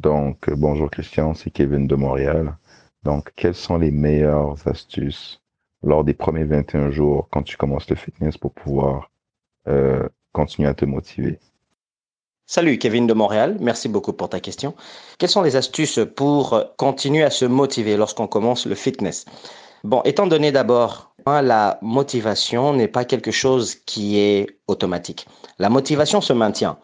Donc, euh, bonjour Christian, c'est Kevin de Montréal. Donc, quelles sont les meilleures astuces lors des premiers 21 jours quand tu commences le fitness pour pouvoir euh, continuer à te motiver? Salut Kevin de Montréal, merci beaucoup pour ta question. Quelles sont les astuces pour continuer à se motiver lorsqu'on commence le fitness? Bon, étant donné d'abord la motivation n'est pas quelque chose qui est automatique. La motivation se maintient.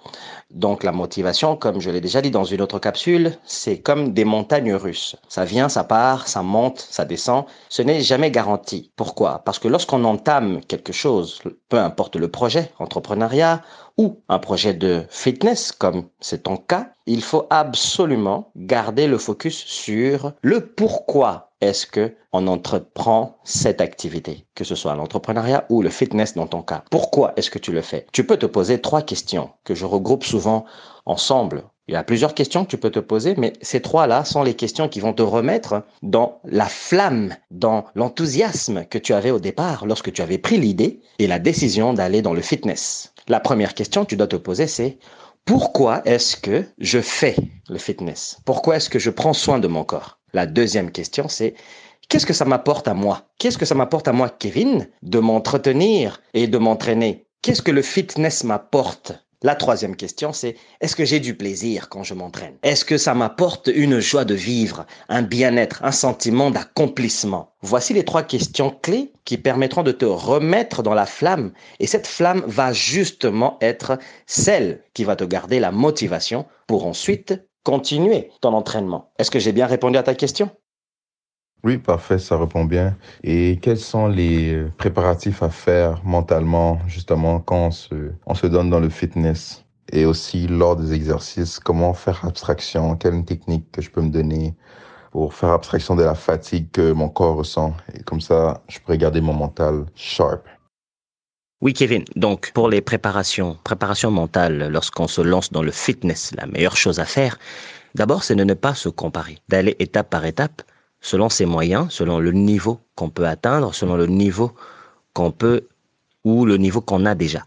Donc la motivation, comme je l'ai déjà dit dans une autre capsule, c'est comme des montagnes russes. Ça vient, ça part, ça monte, ça descend. Ce n'est jamais garanti. Pourquoi? Parce que lorsqu'on entame quelque chose, peu importe le projet, entrepreneuriat ou un projet de fitness, comme c'est ton cas, il faut absolument garder le focus sur le pourquoi est-ce que on entreprend cette activité, que ce soit l'entrepreneuriat ou le fitness dans ton cas? Pourquoi est-ce que tu le fais? Tu peux te poser trois questions que je regroupe souvent ensemble. Il y a plusieurs questions que tu peux te poser, mais ces trois-là sont les questions qui vont te remettre dans la flamme, dans l'enthousiasme que tu avais au départ lorsque tu avais pris l'idée et la décision d'aller dans le fitness. La première question que tu dois te poser, c'est pourquoi est-ce que je fais le fitness? Pourquoi est-ce que je prends soin de mon corps? La deuxième question, c'est qu'est-ce que ça m'apporte à moi? Qu'est-ce que ça m'apporte à moi, Kevin, de m'entretenir et de m'entraîner? Qu'est-ce que le fitness m'apporte? La troisième question, c'est est-ce que j'ai du plaisir quand je m'entraîne? Est-ce que ça m'apporte une joie de vivre, un bien-être, un sentiment d'accomplissement? Voici les trois questions clés qui permettront de te remettre dans la flamme. Et cette flamme va justement être celle qui va te garder la motivation pour ensuite continuer ton entraînement. Est-ce que j'ai bien répondu à ta question? Oui, parfait, ça répond bien. Et quels sont les préparatifs à faire mentalement, justement, quand on se, on se donne dans le fitness? Et aussi, lors des exercices, comment faire abstraction? Quelle technique que je peux me donner pour faire abstraction de la fatigue que mon corps ressent? Et comme ça, je pourrais garder mon mental sharp. Oui, Kevin. Donc, pour les préparations, préparation mentale, lorsqu'on se lance dans le fitness, la meilleure chose à faire, d'abord, c'est de ne pas se comparer, d'aller étape par étape selon ses moyens, selon le niveau qu'on peut atteindre, selon le niveau qu'on peut ou le niveau qu'on a déjà.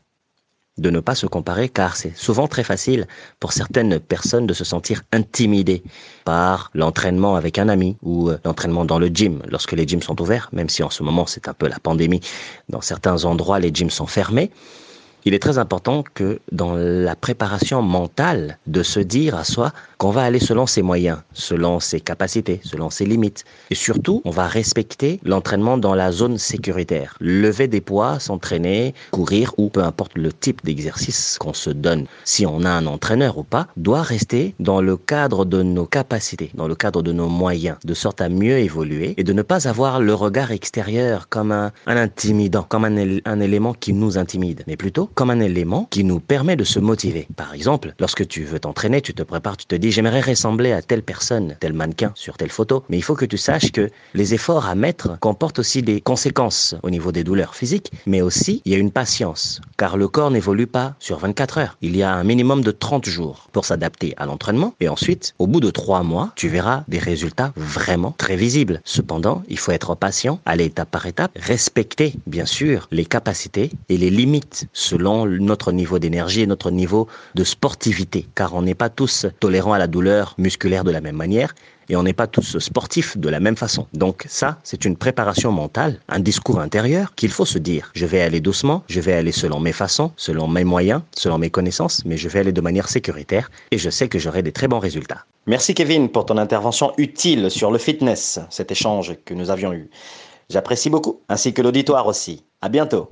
De ne pas se comparer car c'est souvent très facile pour certaines personnes de se sentir intimidées par l'entraînement avec un ami ou euh, l'entraînement dans le gym lorsque les gyms sont ouverts, même si en ce moment c'est un peu la pandémie. Dans certains endroits, les gyms sont fermés il est très important que dans la préparation mentale, de se dire à soi qu'on va aller selon ses moyens, selon ses capacités, selon ses limites. Et surtout, on va respecter l'entraînement dans la zone sécuritaire. Lever des poids, s'entraîner, courir ou peu importe le type d'exercice qu'on se donne, si on a un entraîneur ou pas, doit rester dans le cadre de nos capacités, dans le cadre de nos moyens, de sorte à mieux évoluer et de ne pas avoir le regard extérieur comme un, intimidant, comme un, élément qui nous intimide, mais plutôt comme un élément qui nous permet de se motiver. Par exemple, lorsque tu veux t'entraîner, tu te prépares, tu te dis j'aimerais ressembler à telle personne, tel mannequin sur telle photo, mais il faut que tu saches que les efforts à mettre comportent aussi des conséquences au niveau des douleurs physiques, mais aussi il y a une patience, car le corps n'évolue pas sur 24 heures. Il y a un minimum de 30 jours pour s'adapter à l'entraînement, et ensuite, au bout de 3 mois, tu verras des résultats vraiment très visibles. Cependant, il faut être patient, aller étape par étape, respecter bien sûr les capacités et les limites selon notre niveau d'énergie et notre niveau de sportivité, car on n'est pas tous tolérants à la douleur musculaire de la même manière et on n'est pas tous sportifs de la même façon. Donc ça, c'est une préparation mentale, un discours intérieur qu'il faut se dire. Je vais aller doucement, je vais aller selon mes façons, selon mes moyens, selon mes connaissances, mais je vais aller de manière sécuritaire et je sais que j'aurai des très bons résultats. Merci Kevin pour ton intervention utile sur le fitness, cet échange que nous avions eu. J'apprécie beaucoup, ainsi que l'auditoire aussi. À bientôt.